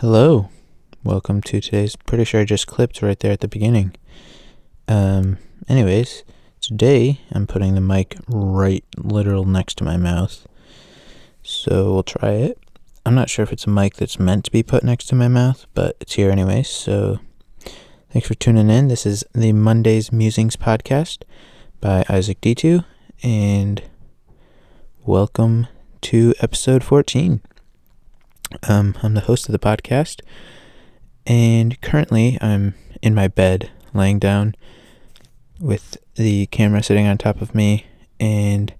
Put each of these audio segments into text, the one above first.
Hello, welcome to today's. Pretty sure I just clipped right there at the beginning. Um, anyways, today I'm putting the mic right literal next to my mouth. So we'll try it. I'm not sure if it's a mic that's meant to be put next to my mouth, but it's here anyway. So thanks for tuning in. This is the Monday's Musings podcast by Isaac D2, and welcome to episode 14. Um, I'm the host of the podcast, and currently I'm in my bed, laying down with the camera sitting on top of me and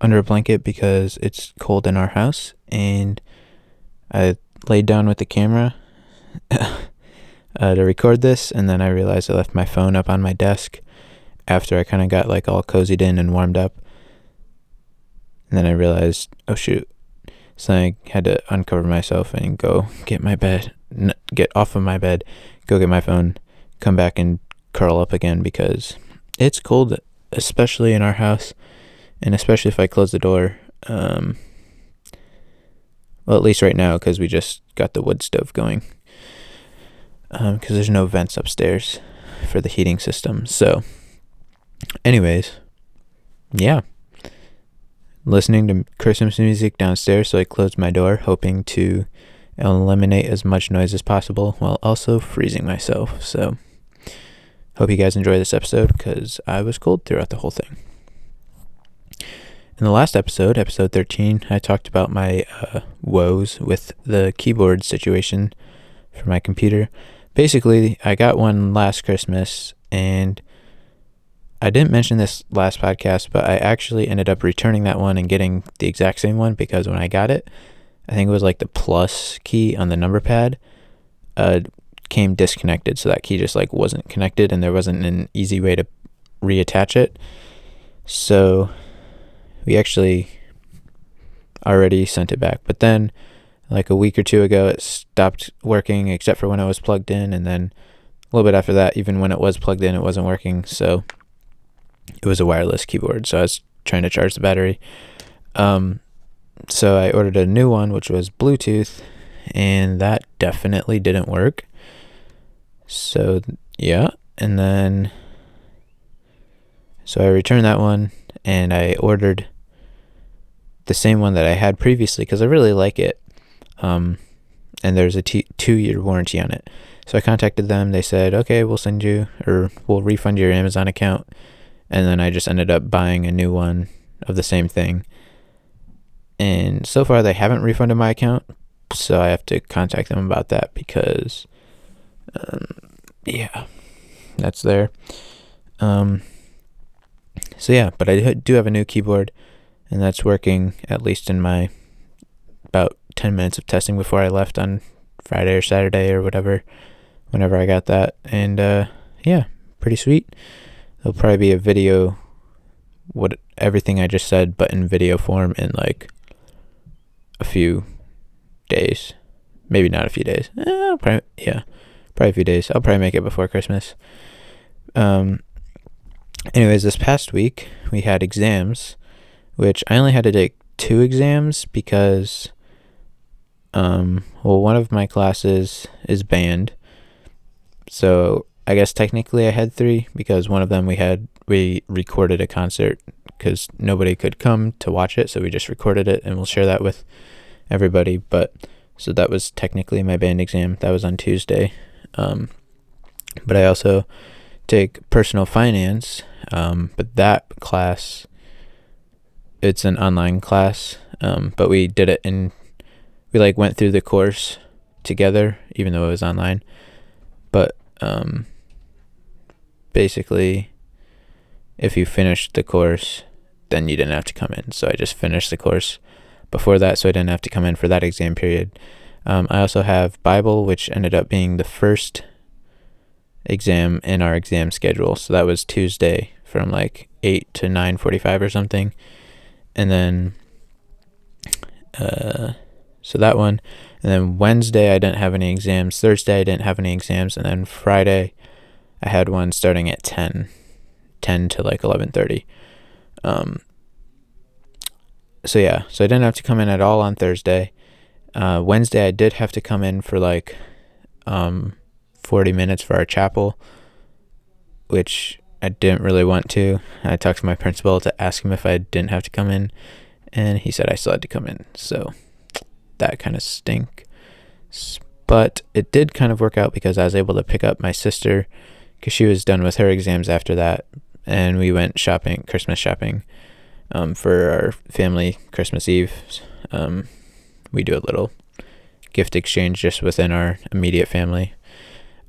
under a blanket because it's cold in our house. And I laid down with the camera uh, to record this, and then I realized I left my phone up on my desk after I kind of got like all cozied in and warmed up. And then I realized, oh shoot, so I had to uncover myself and go get my bed, get off of my bed, go get my phone, come back and curl up again because it's cold, especially in our house, and especially if I close the door. Um, well, at least right now because we just got the wood stove going. Because um, there's no vents upstairs for the heating system. So, anyways, yeah listening to Christmas music downstairs, so I closed my door, hoping to eliminate as much noise as possible while also freezing myself. So, hope you guys enjoy this episode because I was cold throughout the whole thing. In the last episode, episode 13, I talked about my uh, woes with the keyboard situation for my computer. Basically, I got one last Christmas and I didn't mention this last podcast, but I actually ended up returning that one and getting the exact same one because when I got it, I think it was like the plus key on the number pad uh, came disconnected. So that key just like wasn't connected and there wasn't an easy way to reattach it. So we actually already sent it back. But then like a week or two ago, it stopped working except for when it was plugged in. And then a little bit after that, even when it was plugged in, it wasn't working. So it was a wireless keyboard, so I was trying to charge the battery. Um, so I ordered a new one, which was Bluetooth, and that definitely didn't work. So yeah, and then so I returned that one, and I ordered the same one that I had previously because I really like it. Um, and there's a t- two year warranty on it. So I contacted them. They said, okay, we'll send you or we'll refund your Amazon account and then I just ended up buying a new one of the same thing. And so far, they haven't refunded my account, so I have to contact them about that because, um, yeah, that's there. Um, so yeah, but I do have a new keyboard, and that's working at least in my about ten minutes of testing before I left on Friday or Saturday or whatever, whenever I got that, and uh, yeah, pretty sweet. It'll probably be a video, what everything I just said, but in video form in like a few days. Maybe not a few days. Eh, probably, yeah, probably a few days. I'll probably make it before Christmas. Um. Anyways, this past week we had exams, which I only had to take two exams because, um, well, one of my classes is band, so I guess technically I had three because one of them we had we recorded a concert because nobody could come to watch it, so we just recorded it and we'll share that with everybody. But so that was technically my band exam. That was on Tuesday. Um, but I also take personal finance. Um, but that class, it's an online class. Um, but we did it in, we like went through the course together, even though it was online. But um, basically, if you finished the course, then you didn't have to come in. So I just finished the course before that, so I didn't have to come in for that exam period. Um, I also have Bible, which ended up being the first exam in our exam schedule. So that was Tuesday from like eight to nine forty-five or something, and then uh, so that one, and then Wednesday I didn't have any exams. Thursday I didn't have any exams, and then Friday I had one starting at 10, 10 to like 11:30. Um, so yeah, so I didn't have to come in at all on Thursday. Uh, Wednesday, I did have to come in for like um, 40 minutes for our chapel, which I didn't really want to. I talked to my principal to ask him if I didn't have to come in, and he said I still had to come in. So that kind of stink. But it did kind of work out because I was able to pick up my sister because she was done with her exams after that, and we went shopping, Christmas shopping, um, for our family Christmas Eve. Um, we do a little gift exchange just within our immediate family,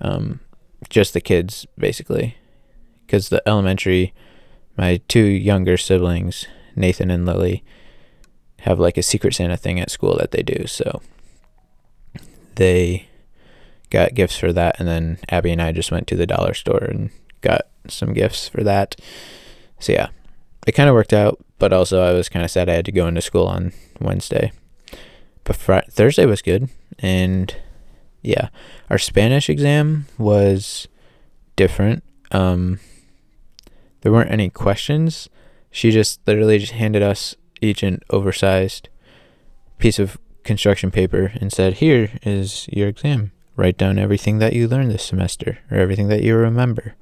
um, just the kids basically, because the elementary, my two younger siblings, Nathan and Lily, have like a secret Santa thing at school that they do. So they got gifts for that, and then Abby and I just went to the dollar store and got some gifts for that. So yeah, it kind of worked out, but also I was kind of sad I had to go into school on Wednesday. But Thursday was good, and yeah, our Spanish exam was different. Um, there weren't any questions. She just literally just handed us each an oversized piece of construction paper and said, "Here is your exam. Write down everything that you learned this semester or everything that you remember."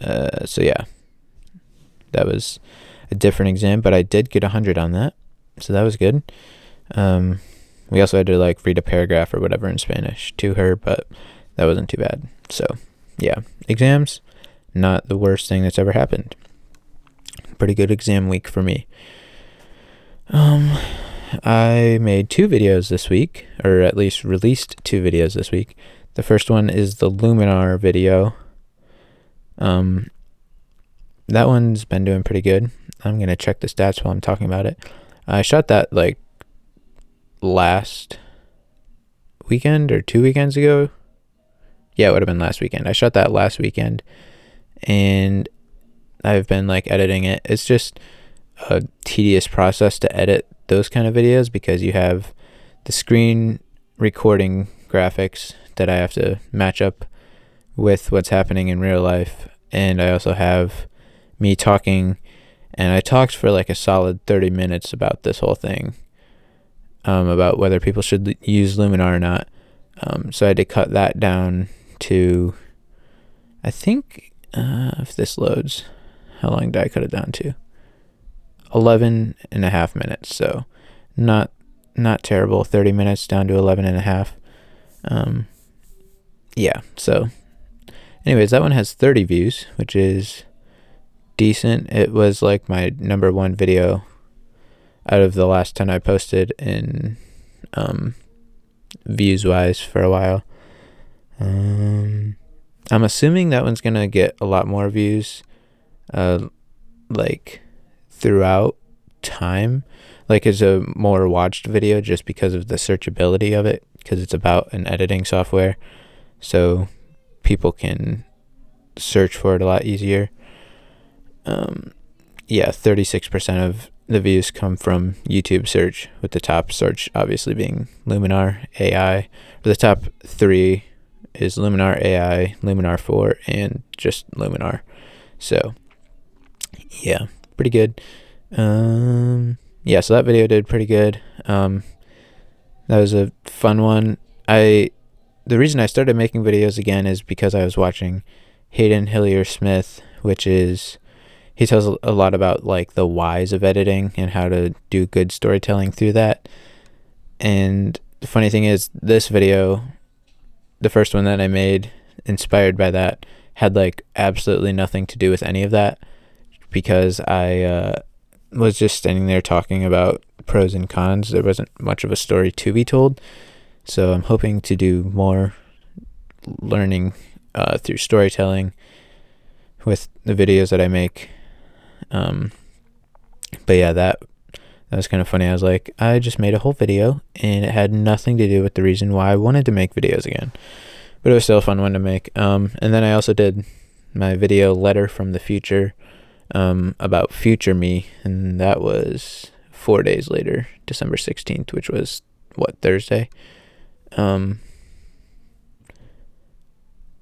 Uh, so yeah, that was a different exam, but I did get a hundred on that, so that was good. Um, we also had to like read a paragraph or whatever in Spanish to her, but that wasn't too bad. So yeah, exams, not the worst thing that's ever happened. Pretty good exam week for me. Um, I made two videos this week, or at least released two videos this week. The first one is the Luminar video. Um, that one's been doing pretty good. I'm gonna check the stats while I'm talking about it. I shot that like last weekend or two weekends ago. Yeah, it would have been last weekend. I shot that last weekend, and I've been like editing it. It's just a tedious process to edit those kind of videos because you have the screen recording graphics that I have to match up with what's happening in real life, and I also have me talking, and I talked for like a solid 30 minutes about this whole thing, um, about whether people should use Luminar or not. Um, so I had to cut that down to, I think, uh, if this loads, how long did I cut it down to? 11 and a half minutes. So not, not terrible. 30 minutes down to 11 and a half. Um, yeah. So anyways, that one has 30 views, which is decent. It was like my number one video out of the last 10 I posted in um, views wise for a while. Um, I'm assuming that one's going to get a lot more views uh, like throughout time. Like it's a more watched video just because of the searchability of it because it's about an editing software. So people can search for it a lot easier um, yeah, 36% of the views come from YouTube search, with the top search obviously being Luminar AI. The top three is Luminar AI, Luminar 4, and just Luminar. So, yeah, pretty good. Um, yeah, so that video did pretty good. Um, that was a fun one. I the reason I started making videos again is because I was watching Hayden Hillier Smith, which is he tells a lot about like the whys of editing and how to do good storytelling through that. And the funny thing is, this video, the first one that I made, inspired by that, had like absolutely nothing to do with any of that because I uh, was just standing there talking about pros and cons. There wasn't much of a story to be told. So I'm hoping to do more learning uh, through storytelling with the videos that I make um, but yeah, that that was kind of funny. I was like, I just made a whole video, and it had nothing to do with the reason why I wanted to make videos again. But it was still a fun one to make. Um, and then I also did my video letter from the future um, about future me, and that was four days later, December sixteenth, which was what Thursday. Um,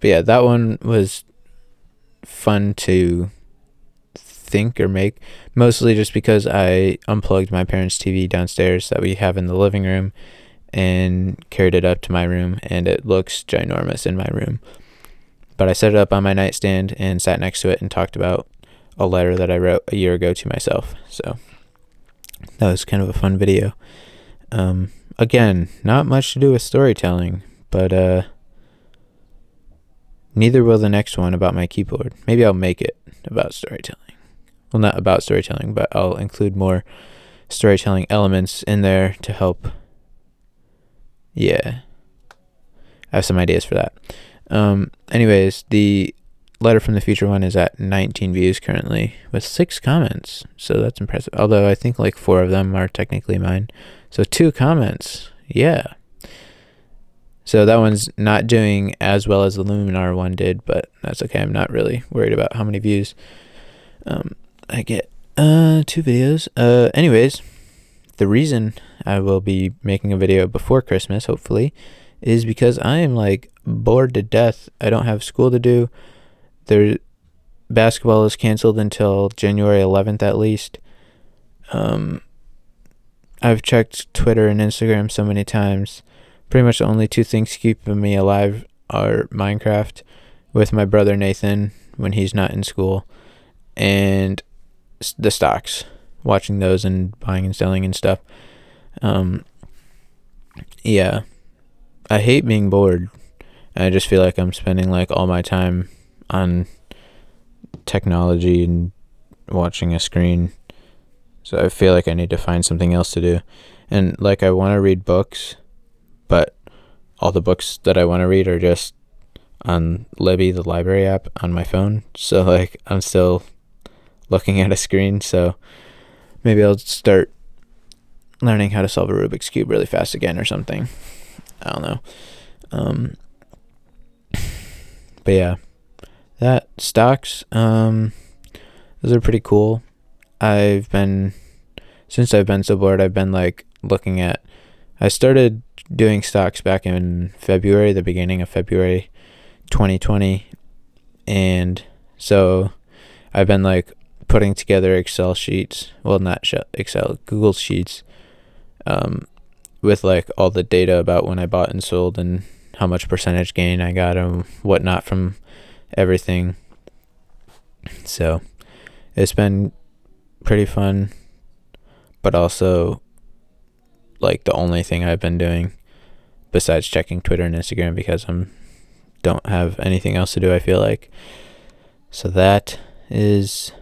but yeah, that one was fun to think or make. Mostly just because I unplugged my parents' TV downstairs that we have in the living room and carried it up to my room, and it looks ginormous in my room. But I set it up on my nightstand and sat next to it and talked about a letter that I wrote a year ago to myself. So that was kind of a fun video. Um, again, not much to do with storytelling, but uh, neither will the next one about my keyboard. Maybe I'll make it about storytelling. Well, not about storytelling, but I'll include more storytelling elements in there to help. Yeah. I have some ideas for that. Um, anyways, the letter from the future one is at 19 views currently with six comments. So that's impressive. Although I think like four of them are technically mine. So two comments. Yeah. So that one's not doing as well as the Luminar one did, but that's okay. I'm not really worried about how many views um, I get. Uh, two videos. Uh, anyways, the reason I will be making a video before Christmas, hopefully, is because I am like bored to death. I don't have school to do. There, basketball is canceled until January 11th at least. Um, I've checked Twitter and Instagram so many times. Pretty much the only two things keeping me alive are Minecraft with my brother Nathan when he's not in school and the stocks, watching those and buying and selling and stuff. Um, yeah, I hate being bored. I just feel like I'm spending like all my time on technology and watching a screen. So I feel like I need to find something else to do. And like I want to read books, but all the books that I want to read are just on Libby, the library app on my phone. So like I'm still looking at a screen. So maybe I'll start learning how to solve a Rubik's cube really fast again or something. I don't know. Um, but yeah, that stocks. Um, those are pretty cool. I've been since I've been so bored. I've been like looking at. I started doing stocks back in February, the beginning of February, 2020, and so I've been like putting together Excel sheets. Well, not Excel, Google Sheets, um, with like all the data about when I bought and sold and how much percentage gain I got and whatnot from everything. So it's been pretty fun, but also like the only thing I've been doing besides checking Twitter and Instagram because I'm don't have anything else to do. I feel like so that is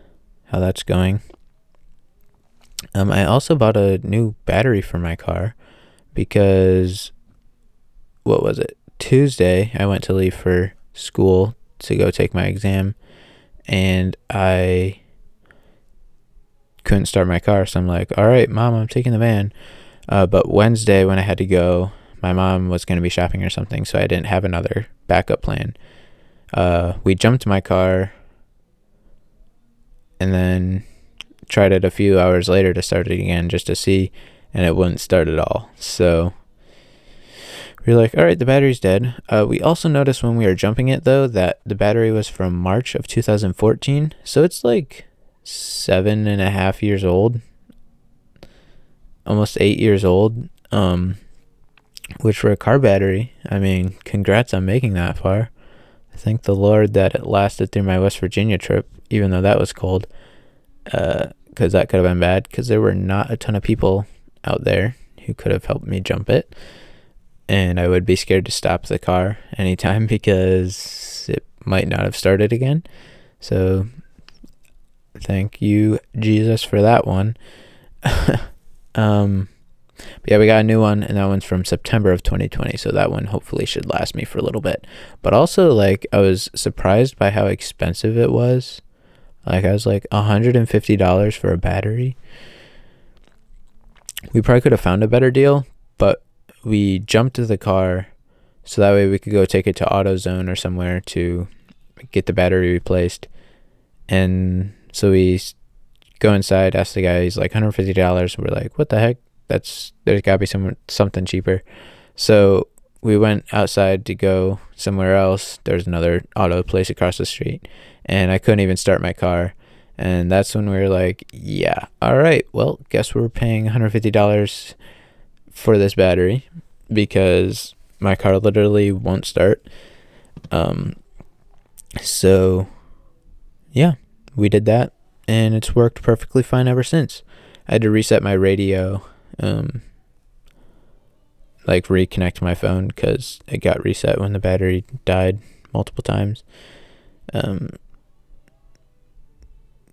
how that's going. Um, I also bought a new battery for my car because what was it? Tuesday, I went to leave for school to go take my exam, and I couldn't start my car. So I'm like, all right, mom, I'm taking the van. Uh, but Wednesday, when I had to go, my mom was going to be shopping or something, so I didn't have another backup plan. Uh, we jumped my car and then tried it a few hours later to start it again just to see, and it wouldn't start at all. So are like, all right, the battery's dead. Uh, we also noticed when we were jumping it though that the battery was from March of 2014, so it's like seven and a half years old, almost eight years old. Um, which for a car battery, I mean, congrats on making that far. Thank the Lord that it lasted through my West Virginia trip, even though that was cold, because uh, that could have been bad. Because there were not a ton of people out there who could have helped me jump it and I would be scared to stop the car anytime because it might not have started again. So thank you Jesus for that one. um yeah, we got a new one and that one's from September of 2020, so that one hopefully should last me for a little bit. But also like I was surprised by how expensive it was. Like I was like $150 for a battery. We probably could have found a better deal, but we jumped to the car so that way we could go take it to AutoZone or somewhere to get the battery replaced. And so we go inside, ask the guy, he's like $150. We're like, what the heck? That's there's gotta be some something cheaper. So we went outside to go somewhere else. There's another auto place across the street, and I couldn't even start my car. And that's when we were like, yeah, all right, well, guess we're paying $150 for this battery because my car literally won't start. Um, so, yeah, we did that and it's worked perfectly fine ever since. I had to reset my radio, um, like reconnect my phone because it got reset when the battery died multiple times. Um,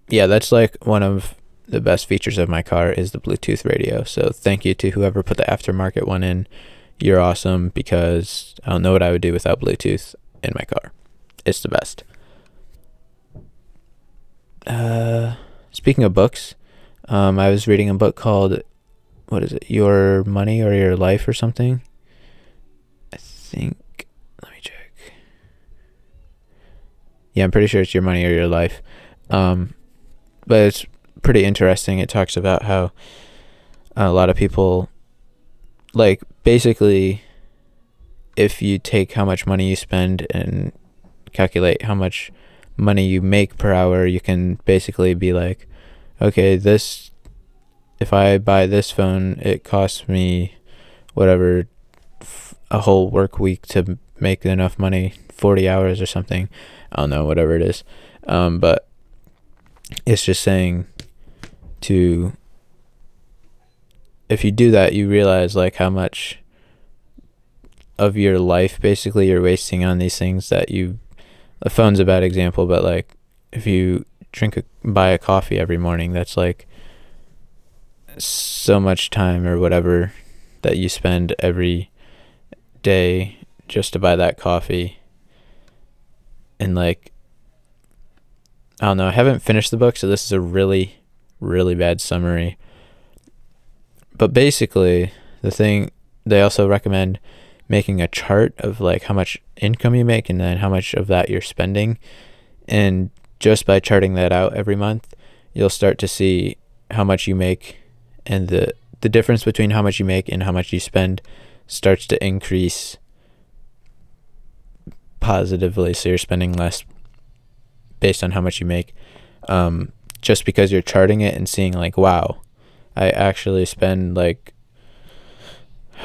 yeah, that's like one of the best features of my car is the Bluetooth radio. So thank you to whoever put the aftermarket one in. You're awesome because I don't know what I would do without Bluetooth in my car. It's the best. Uh, speaking of books, um, I was reading a book called what is it? Your Money or Your Life or something. I think. Let me check. Yeah, I'm pretty sure it's Your Money or Your Life. Um, but it's pretty interesting. It talks about how a lot of people, like, basically, if you take how much money you spend and calculate how much money you make per hour, you can basically be like, okay, this, if I buy this phone, it costs me whatever a whole work week to make enough money, 40 hours or something. I don't know, whatever it is. Um, but it's just saying to, if you do that, you realize like how much of your life basically you're wasting on these things that you a phone's a bad example, but like if you drink a buy a coffee every morning, that's like so much time or whatever that you spend every day just to buy that coffee. And like I don't know, I haven't finished the book, so this is a really really bad summary. But basically, the thing they also recommend making a chart of like how much income you make and then how much of that you're spending. And just by charting that out every month, you'll start to see how much you make and the the difference between how much you make and how much you spend starts to increase positively so you're spending less based on how much you make um, just because you're charting it and seeing like wow i actually spend like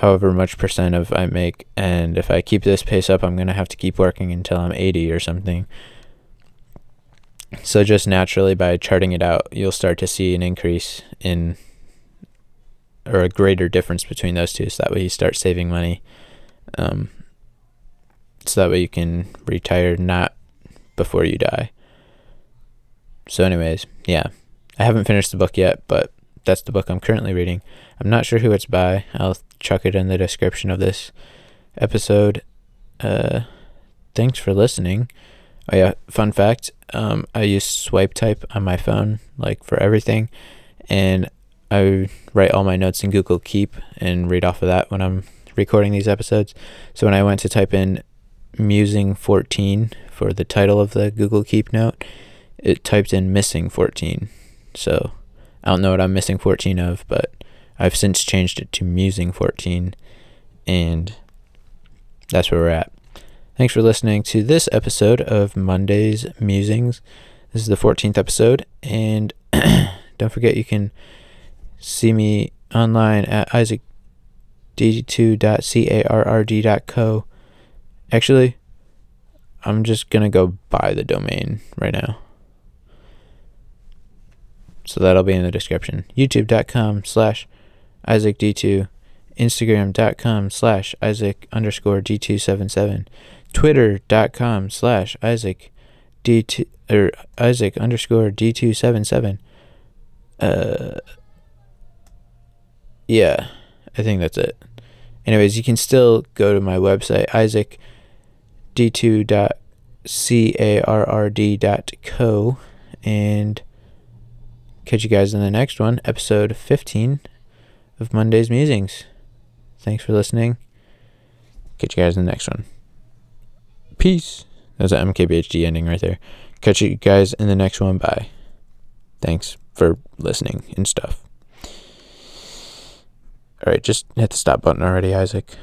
however much percent of I make and if I keep this pace up I'm going to have to keep working until I'm 80 or something. So just naturally by charting it out, you'll start to see an increase in or a greater difference between those two so that way you start saving money. Um, so that way you can retire not before you die. So anyways, yeah. I haven't finished the book yet, but that's the book I'm currently reading. I'm not sure who it's by. I'll chuck it in the description of this episode. Uh, thanks for listening. Oh yeah, fun fact. Um, I use swipe type on my phone, like for everything, and I write all my notes in Google Keep and read off of that when I'm recording these episodes. So when I went to type in musing 14 for the title of the Google Keep note, it typed in missing 14. So I don't know what I'm missing 14 of, but I've since changed it to Musing 14, and that's where we're at. Thanks for listening to this episode of Monday's Musings. This is the 14th episode, and don't forget you can see me online at isaacd2.carrd.co. Actually, I'm just going to go buy the domain right now. So that'll be in the description. YouTube.com slash Isaac D2, Instagram.com slash Isaac underscore D277, Twitter.com slash Isaac D2 or Isaac underscore D277. Uh, yeah, I think that's it. Anyways, you can still go to my website, Isaac D2.carrd.co, and catch you guys in the next one, episode 15 of Monday's Musings. Thanks for listening. Catch you guys in the next one. Peace. There's an MKBHD ending right there. Catch you guys in the next one. Bye. Thanks for listening and stuff. All right, just hit the stop button already, Isaac.